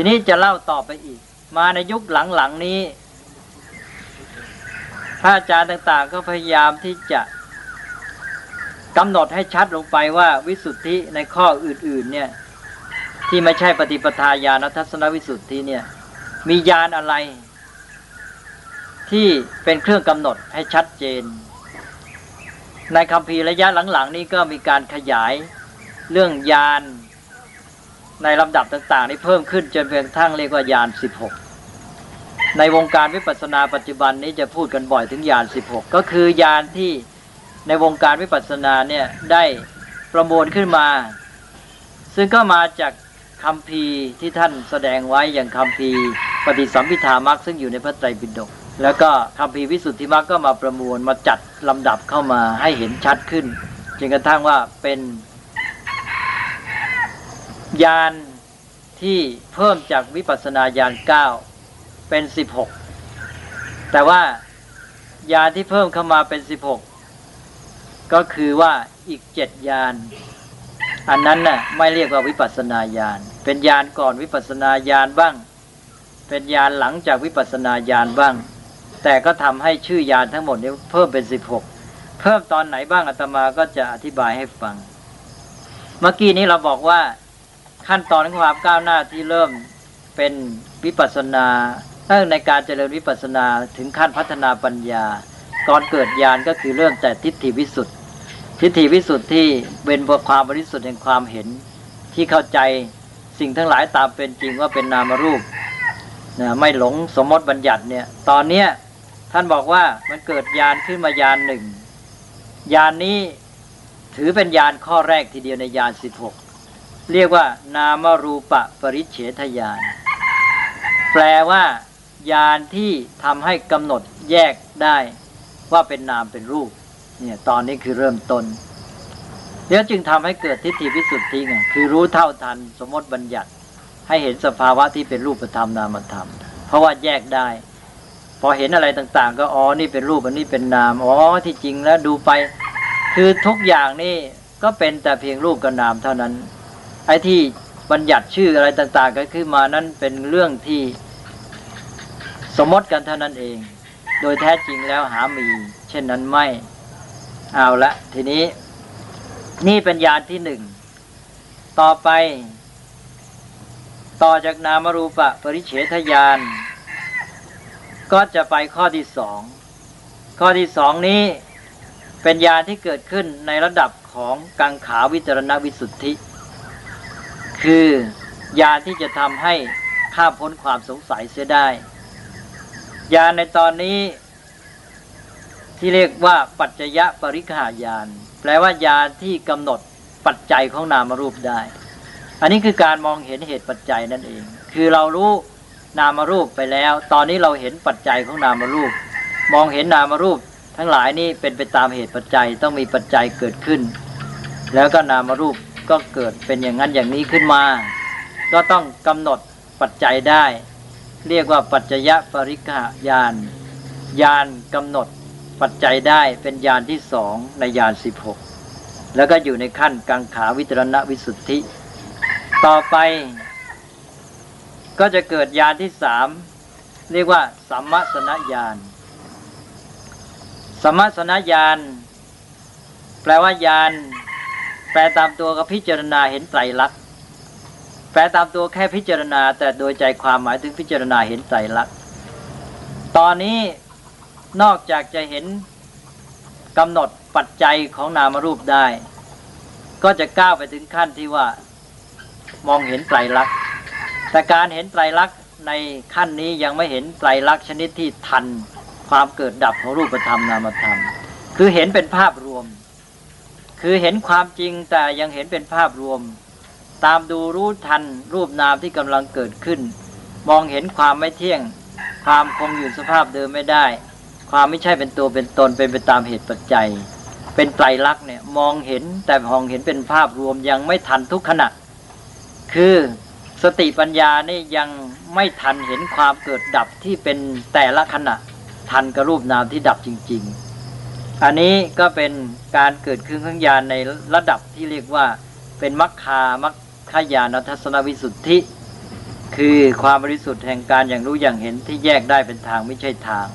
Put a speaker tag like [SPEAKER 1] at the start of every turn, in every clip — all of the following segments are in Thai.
[SPEAKER 1] ทีนี้จะเล่าต่อไปอีก มาในยุคหลังๆนี้ พระอาจารย์ต่างๆ ก็พยายามที่จะกำหนดให้ชัดลงไปว่าวิสุทธิในข้ออื่นๆ เนี่ย ที่ไม่ใช่ปฏิปทาญาณทัศนวิสุทธิเนี่ย มีญาณอะไร ที่เป็นเครื่องกำหนดให้ชัดเจน ในคำพีระยะหลังๆ นี้ก็มีการขยายเรื่องญาณ ในลำดับต่างๆ นี้เพิ่มขึ้นจนเพียงทั้งเรียกว่าญาณ16ในวงการวิปัสสนาปัจจุบันนี้จะพูดกันบ่อยถึงญาณ16ก็คือญาณที่ในวงการวิปัสสนาเนี่ยได้ประมวลขึ้นมา ซึ่งก็มาจากคำพีที่ท่านแสดงไว้อย่างคำพีปฏิสัมพิธามักซึ่งอยู่ในพระไตรปิฎกแล้วก็คำพีวิสุทธิมักก็มาประมวลมาจัดลำดับเข้ามาให้เห็นชัดขึ้นจนกระทั่งว่าเป็น ญาณที่เพิ่มจากวิปัสสนาญาณเก้าเป็นสิบหกแต่ว่าญาณที่เพิ่มเข้ามาเป็นสิบหกก็คือว่าอีกเจ็ดญาณอันนั้นน่ะไม่เรียกว่าวิปัสสนาญาณเป็นญาณก่อนวิปัสสนาญาณบ้าง เป็นญาณหลังจากวิปัสสนาญาณบ้าง แต่ก็ทำให้ชื่อญาณทั้งหมดนี้เพิ่มเป็นสิบหกเพิ่มตอนไหนบ้างอาตมาก็จะอธิบายให้ฟัง เมื่อกี้นี้เราบอกว่า ขั้นตอนของความก้าวหน้าที่เริ่มเป็นวิปัสนาตั้งในการเจริญวิปัสนาถึงขั้นพัฒนาปัญญา ก่อนเกิดญาณก็คือเริ่มแต่ทิฏฐิวิสุทธิทิฏฐิวิสุทธิที่เป็นความบริสุทธิ์แห่งความเห็น ที่เข้าใจสิ่งทั้งหลายตามเป็นจริงว่าเป็นนามรูปนะไม่หลงสมมติบัญญัติเนี่ยตอนเนี้ยท่านบอกว่ามันเกิดญาณขึ้นมาญาณหนึ่งญาณนนี้ถือเป็นญาณข้อแรกทีเดียวในญาณสิบหก เรียกว่านามรูปะปริเฉทญาณแปลว่าญาณที่ทำให้กำหนดแยกได้ว่าเป็นนามเป็นรูปเนี่ยตอนนี้คือเริ่มต้นเดี๋ยวจึงทำให้เกิดทิฏฐิวิสุทธิไงคือรู้เท่าทันสมมติบัญญัติ ให้เห็นสภาวะที่เป็นรูปธรรมนามธรรม เพราะว่าแยกได้ พอเห็นอะไรต่างๆ ก็อ๋อนี่เป็นรูปอันนี้เป็นนามอ๋อที่จริงแล้วดูไป คือทุกอย่างนี่ก็เป็นแต่เพียงรูปกับนามเท่านั้น ไอ้ที่บัญญัติชื่ออะไรต่างๆก็ขึ้นมานั้นเป็นเรื่องที่สมมติกันเท่านั้นเอง โดยแท้จริงแล้วหามี เช่นนั้นไม่เอาละ ทีนี้นี่เป็นญาณที่หนึ่ง ต่อไป ต่อจากนามรูปะปริเฉทญาณก็จะไปข้อที่สอง ข้อที่สองนี้เป็นญาณที่เกิดขึ้นในระดับของกังขาวิจารณวิสุทธิ คือยาที่จะทำให้ข้าพ้นความสงสัยเสียได้ ยาในตอนนี้ที่เรียกว่าปัจจยะปริขายาน แปลว่ายาที่กำหนดปัจจัยของนามรูปได้ อันนี้คือการมองเห็นเหตุปัจจัยนั่นเอง คือเรารู้นามรูปไปแล้ว ตอนนี้เราเห็นปัจจัยของนามรูป มองเห็นนามรูป ทั้งหลายนี่เป็นไปตามเหตุปัจจัยต้องมีปัจจัยเกิดขึ้น แล้วก็นามรูป ก็เกิดเป็นอย่างนั้นอย่างนี้ขึ้นมา ก็ต้องกำหนดปัจจัยได้ เรียกว่าปัจจยปริกายานยานกำหนดปัจจัยได้เป็นยานที่สองในยานสิบหกแล้วก็อยู่ในขั้นกังขาวิจรณวิสุทธิ ต่อไป ก็จะเกิดยานที่สามเรียกว่าสัมมาสนญาณสัมมาสนญาณแปลว่ายาน แปลตามตัวก็พิจารณาเห็นไตรลักษณ์แปลตามตัวแค่พิจารณา แต่โดยใจความหมายถึงพิจารณาเห็นไตรลักษณ์ตอนนี้นอกจากจะเห็นกำหนดปัจจัยของนามรูปได้ ก็จะก้าวไปถึงขั้นที่ว่ามองเห็นไตรลักษณ์แต่การเห็นไตรลักษณ์ในขั้นนี้ยังไม่เห็นไตรลักษณ์ชนิดที่ทันความเกิดดับของรูปธรรมนามธรรม คือเห็นเป็นภาพรวม คือเห็นความจริงแต่ยังเห็นเป็นภาพรวม ตามดูรู้ทันรูปนามที่กำลังเกิดขึ้น มองเห็นความไม่เที่ยง ความคงอยู่สภาพเดิมไม่ได้ ความไม่ใช่เป็นตัวเป็นตนเป็นไปตามเหตุปัจจัย เป็นไตรลักษณ์เนี่ยมองเห็นแต่มองเห็นเป็นภาพรวมยังไม่ทันทุกขณะคือสติปัญญานี่ยังไม่ทันเห็นความเกิดดับที่เป็นแต่ละขณะ ทันกับรูปนามที่ดับจริง ๆ อันนี้ก็เป็นการเกิดขึ้นของญาณในระดับที่เรียกว่าเป็นมัคคามัคคายานทัศนวิสุทธิ คือความบริสุทธิ์แห่งการอย่างรู้อย่างเห็นที่แยกได้เป็นทางไม่ใช่ทาง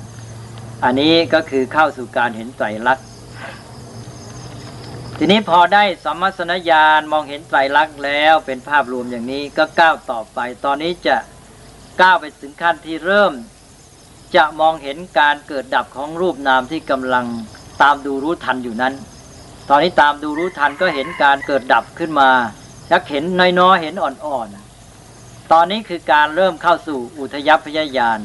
[SPEAKER 1] อันนี้ก็คือเข้าสู่การเห็นไตรลักษณ์ทีนี้พอได้สัมมาสนญาณมองเห็นไตรลักษณ์แล้วเป็นภาพรวมอย่างนี้ก็ก้าวต่อไป ตอนนี้จะก้าวไปถึงขั้นที่เริ่ม จะมองเห็นการเกิดดับของรูปนามที่กำลัง ตามดูรู้ทันอยู่นั้น ตอนนี้ตามดูรู้ทันก็เห็นการเกิดดับขึ้นมาชักเห็นน้อยๆเห็นอ่อนๆ ตอนนี้คือการเริ่มเข้าสู่อุทยพยญาณ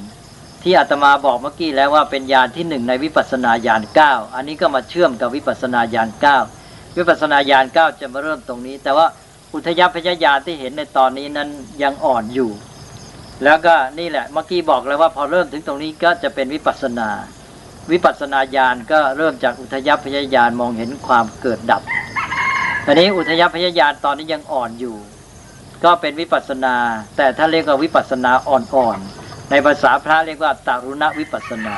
[SPEAKER 1] ที่อาตมาบอกเมื่อกี้แล้วว่าเป็นญาณที่หนึ่งในวิปัสสนาญาณเก้าอันนี้ก็มาเชื่อมกับวิปัสสนาญาณเก้าวิปัสสนาญาณเก้าจะมาเริ่มตรงนี้ แต่ว่าอุทยพยญาณที่เห็นในตอนนี้นั้นยังอ่อนอยู่ แล้วก็นี่แหละเมื่อกี้บอกแล้วว่าพอเริ่มถึงตรงนี้ก็จะเป็นวิปัสสนา วิปัสสนาญาณก็เริ่มจากอุทยพยญาณมองเห็นความเกิดดับตอนนี้อุทยพยญาณตอนนี้ยังอ่อนอยู่ ก็เป็นวิปัสสนา แต่ถ้าเรียกว่าวิปัสสนาอ่อนๆในภาษาพระเรียกว่าตารุณวิปัสสนา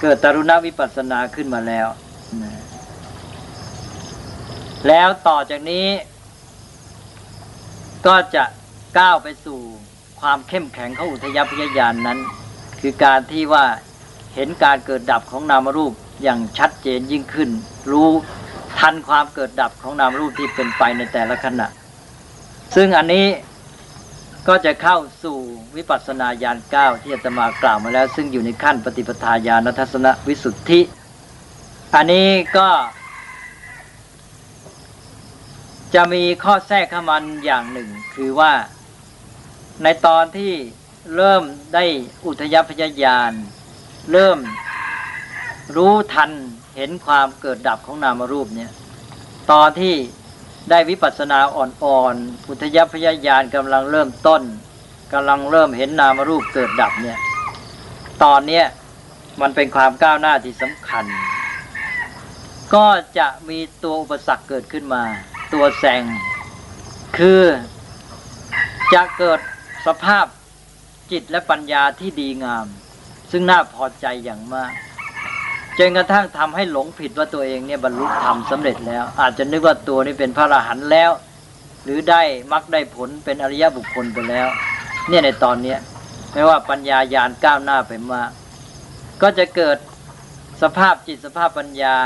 [SPEAKER 1] เกิดตารุณวิปัสสนาขึ้นมาแล้ว แล้วต่อจากนี้ ก็จะก้าวไปสู่ความเข้มแข็งของอุทยพยญาณนนั้น คือการที่ว่า เห็นการเกิดดับของนามรูปอย่างชัดเจนยิ่งขึ้น รู้ทันความเกิดดับของนามรูปที่เป็นไปในแต่ละขณะ ซึ่งอันนี้ก็จะเข้าสู่วิปัสสนาญาณเก้าที่อาตมากล่าวมาแล้ว ซึ่งอยู่ในขั้นปฏิปทาญาณทัศนวิสุทธิ อันนี้ก็จะมีข้อแทรกเข้ามันอย่างหนึ่ง คือว่าในตอนที่เริ่มได้อุทยพยญาณ เริ่มรู้ทันเห็นความเกิดดับของนามรูปเนี่ยตอนที่ได้วิปัสสนาอ่อนๆอุทยพยญาณกำลังเริ่มต้นกำลังเริ่มเห็นนามรูปเกิดดับเนี่ยตอนเนี้ยมันเป็นความก้าวหน้าที่สำคัญ ก็จะมีตัวอุปสรรคเกิดขึ้นมา ตัวแซงคือจะเกิดสภาพจิตและปัญญาที่ดีงาม ซึ่งน่าพอใจอย่างมากจนกระทั่งทำให้หลงผิดว่าตัวเองเนี่ยบรรลุธรรมสำเร็จแล้ว อาจจะนึกว่าตัวนี้เป็นพระอรหันต์แล้ว หรือได้มรรคได้ผลเป็นอริยบุคคลไปแล้ว เนี่ยในตอนเนี้ยไม่ว่าปัญญายาณก้าวหน้าไปมาก ก็จะเกิดสภาพจิตสภาพปัญญา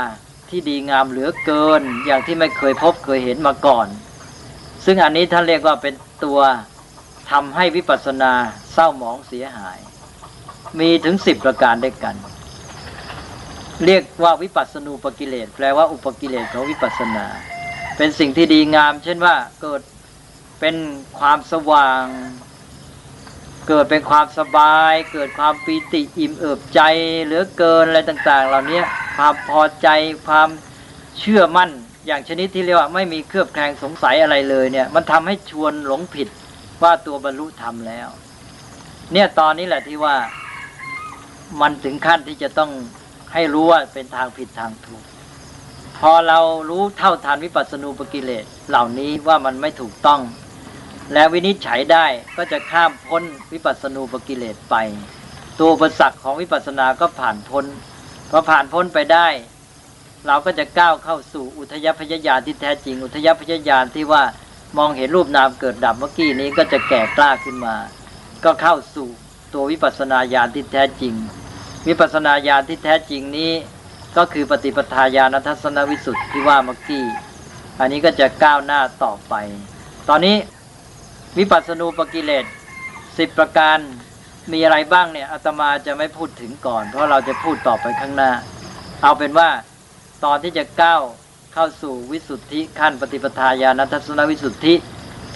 [SPEAKER 1] ที่ดีงามเหลือเกิน อย่างที่ไม่เคยพบเคยเห็นมาก่อน ซึ่งอันนี้ท่านเรียกว่าเป็นตัวทำให้วิปัสสนาเศร้าหมองเสียหาย มีถึงสิบประการด้วยกัน เรียกว่าวิปัสสนูปกิเลสแปลว่าอุปกิเลสของวิปัสสนา เป็นสิ่งที่ดีงาม เช่นว่าเกิดเป็นความสว่าง เกิดเป็นความสบาย เกิดความปีติอิ่มเอิบใจเหลือเกินอะไรต่าง ๆ เหล่านี้ความพอใจความเชื่อมั่น อย่างชนิดที่เรียกว่าไม่มีเครือบแคลงสงสัยอะไรเลยเนี่ยมันทำให้ชวนหลงผิดว่าตัวบรรลุธรรมแล้ว เนี่ยตอนนี้แหละที่ว่า มันถึงขั้นที่จะต้องให้รู้ว่าเป็นทางผิดทางถูก พอเรารู้เท่าทานวิปัสสนูปกิเลสเหล่านี้ว่ามันไม่ถูกต้อง และวินิจฉัยได้ก็จะข้ามพ้นวิปัสสนูปกิเลสไป ตัวอุปสรรคของวิปัสสนาก็ผ่านพ้นพอผ่านพ้นไปได้ เราก็จะก้าวเข้าสู่อุทยพยญาณที่แท้จริง อุทยพยญาณที่ว่ามองเห็นรูปนามเกิดดับเมื่อกี้นี้ก็จะแก่กล้าขึ้นมา ก็เข้าสู่ ตัววิปัสนาญาณที่แท้จริง วิปัสนาญาณที่แท้จริงนี้ ก็คือปฏิปทาญาณทัศนวิสุทธิที่ว่าเมื่อกี้อันนี้ก็จะก้าวหน้าต่อไป ตอนนี้วิปัสสนูปกิเลสสิบประการมีอะไรบ้างเนี่ยอาตมาจะไม่พูดถึงก่อน เพราะเราจะพูดต่อไปข้างหน้า เอาเป็นว่าตอนที่จะก้าวเข้าสู่วิสุทธิขั้นปฏิปทาญาณทัศนวิสุทธิ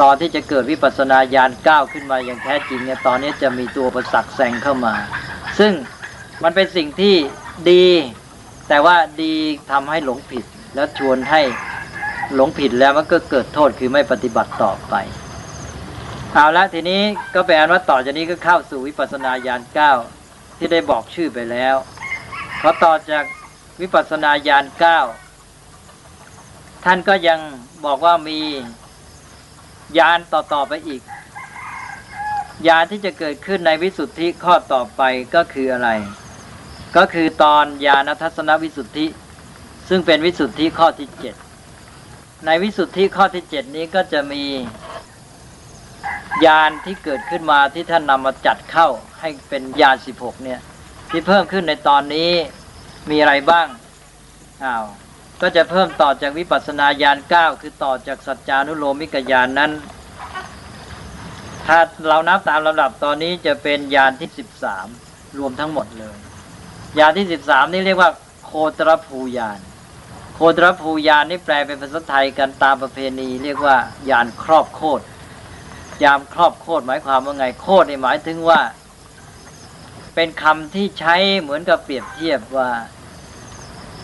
[SPEAKER 1] ตอนที่จะเกิดวิปัสสนาญาณก้าวขึ้นมาอย่างแท้จริงเนี่ยตอนนี้จะมีตัวประสักแซงเข้ามา ซึ่งมันเป็นสิ่งที่ดี แต่ว่าดีทำให้หลงผิด แล้วชวนให้หลงผิดแล้วมันก็เกิดโทษคือไม่ปฏิบัติต่อไปเอาละทีนี้ก็แปลว่าต่อจากนี้ก็เข้าสู่วิปัสสนาญาณเก้าที่ได้บอกชื่อไปแล้วพอต่อจากวิปัสสนาญาณเก้าท่านก็ยังบอกว่ามี ยานต่อๆไปอีก ยานที่จะเกิดขึ้นในวิสุทธิข้อต่อไปก็คืออะไร ก็คือตอนยานทัศนวิสุทธิ ซึ่งเป็นวิสุทธิข้อที่เจ็ดในวิสุทธิข้อที่เจ็ดนี้ก็จะมียานที่เกิดขึ้นมาที่ท่านนำมาจัดเข้าให้เป็นยานสิบหกเนี่ย ที่เพิ่มขึ้นในตอนนี้มีอะไรบ้างอ้าว ก็จะเพิ่มต่อจากวิปัสสนาญาณเก้าคือต่อจากสัจจานุโลมิกญาณนนั้น ถ้าเรานับตามลำดับตอนนี้จะเป็นยานที่สิบสามรวมทั้งหมดเลยยานที่สิบสามนี่เรียกว่า โคตรภูยานโคตรภูยานนี่แปลเป็นภาษาไทยกันตามประเพณี เรียกว่ายานครอบโคตรยามครอบโคตรหมายความว่าไงโคตรนี่หมายถึงว่า เป็นคำที่ใช้เหมือนกับเปรียบเทียบว่า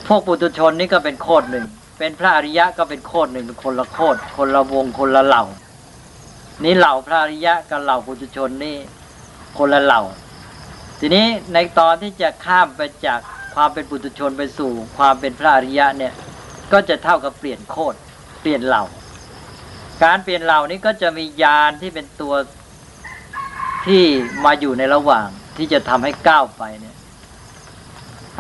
[SPEAKER 1] พวกปุถุชนนี่ก็เป็นโคตรหนึ่ง เป็นพระอริยะก็เป็นโคตรหนึ่งคนละโคตรคนละวงคนละเหล่า นี่เหล่าพระอริยะกับเหล่าปุถุชนนี่คนละเหล่า ทีนี้ในตอนที่จะข้ามไปจากความเป็นปุถุชนไปสู่ ความเป็นพระอริยะเนี่ยก็จะเท่ากับเปลี่ยนโคตรเปลี่ยนเหล่า การเปลี่ยนเหล่านี้ก็จะมียานที่เป็นตัวที่มาอยู่ในระหว่างที่จะทำให้ก้าวไปเนี่ย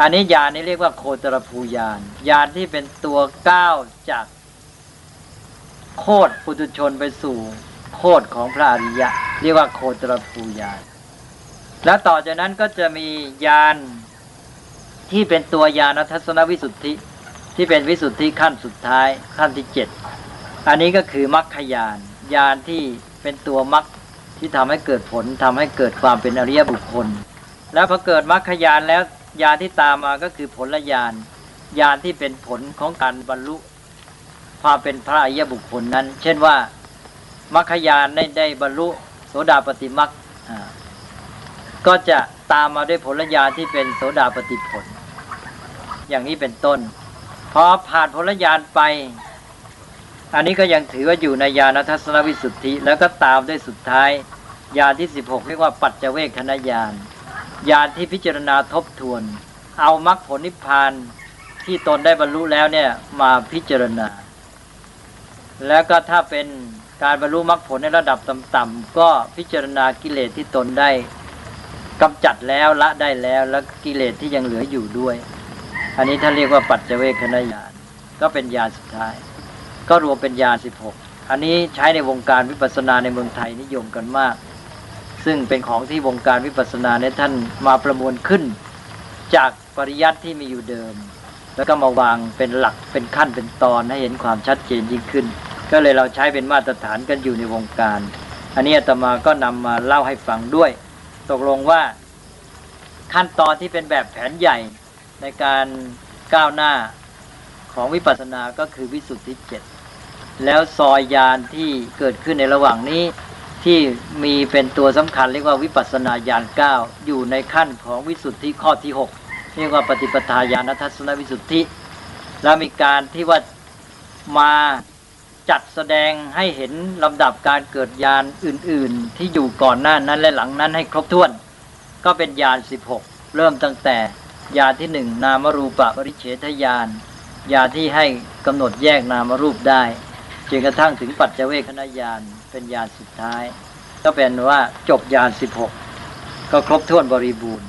[SPEAKER 1] อันนี้ยานนี้เรียกว่าโคตรภูยานยานที่เป็นตัวก้าวจากโคตรปุถุชนไปสู่โคตรของพระอริยะ เรียกว่าโคตรภูยานแล้วต่อจากนั้นก็จะมียานที่เป็นตัวยานทัศนวิสุทธิที่เป็นวิสุทธิขั้นสุดท้ายขั้นที่เจ็ดอันนี้ก็คือมรรคยานยานที่เป็นตัวมรรคที่ทำให้เกิดผลทำให้เกิดความเป็นอริยบุคคล แล้วพอเกิดมรรคยานแล้ว ยานที่ตามมาก็คือผลยานยานที่เป็นผลของการบรรลุความเป็นพระอริยบุคคลนั้น เช่นว่ามรรคยานได้ได้บรรลุโสดาปฏิมรรคก็จะตามมาด้วยผลญาณที่เป็นโสดาปฏิผล อย่างนี้เป็นต้นพอผ่านผลญาณไป อันนี้ก็ยังถือว่าอยู่ในญาณทัศนวิสุทธิ แล้วก็ตามด้วยสุดท้ายญาณที่ 16 เรียกว่าปัจเจเวคขณญาณ ญาณที่พิจารณาทบทวน เอามรรคผลนิพพานที่ตนได้บรรลุแล้วเนี่ยมาพิจารณา แล้วก็ถ้าเป็นการบรรลุมรรคผลในระดับต่ำๆก็พิจารณากิเลสที่ตนได้กำจัดแล้วละได้แล้วแล้วกิเลสที่ยังเหลืออยู่ด้วย อันนี้ท่านเรียกว่าปัจเจเวคณญาณก็เป็นญาณสุดท้าย ก็รวมเป็นญาณสิบหกอันนี้ใช้ในวงการวิปัสสนาในเมืองไทยนิยมกันมาก ซึ่งเป็นของที่วงการวิปัสสนาในท่านมาประมวลขึ้น จากปริยัติที่มีอยู่เดิม แล้วก็มาวางเป็นหลักเป็นขั้นเป็นตอนให้เห็นความชัดเจนยิ่งขึ้น ก็เลยเราใช้เป็นมาตรฐานกันอยู่ในวงการ อันนี้อาตมาก็นำมาเล่าให้ฟังด้วย ตกลงว่าขั้นตอนที่เป็นแบบแผนใหญ่ในการก้าวหน้าของวิปัสสนาก็คือวิสุทธิเจ็ดแล้วซอยยานที่เกิดขึ้นในระหว่างนี้ ที่มีเป็นตัวสำคัญเรียกว่าวิปัสสนาญาณเก้าอยู่ในขั้นของวิสุทธิข้อที่หกเรียกว่าปฏิปทาญาณทัศนวิสุทธิ แล้วมีการที่ว่ามาจัดแสดงให้เห็นลำดับการเกิดยานอื่น ๆ ที่อยู่ก่อนหน้านั้นและหลังนั้นให้ครบถ้วน ก็เป็นยาน16 เริ่มตั้งแต่ยานที่หนึ่งนามรูปะปริเฉทยานยาณที่ให้กำหนดแยกนามรูปได้จนกระทั่งถึงปัจเจเวคณยาน เป็นยานสุดท้าย ก็เป็นว่าจบยาน16ก็ครบถ้วนบริบูรณ์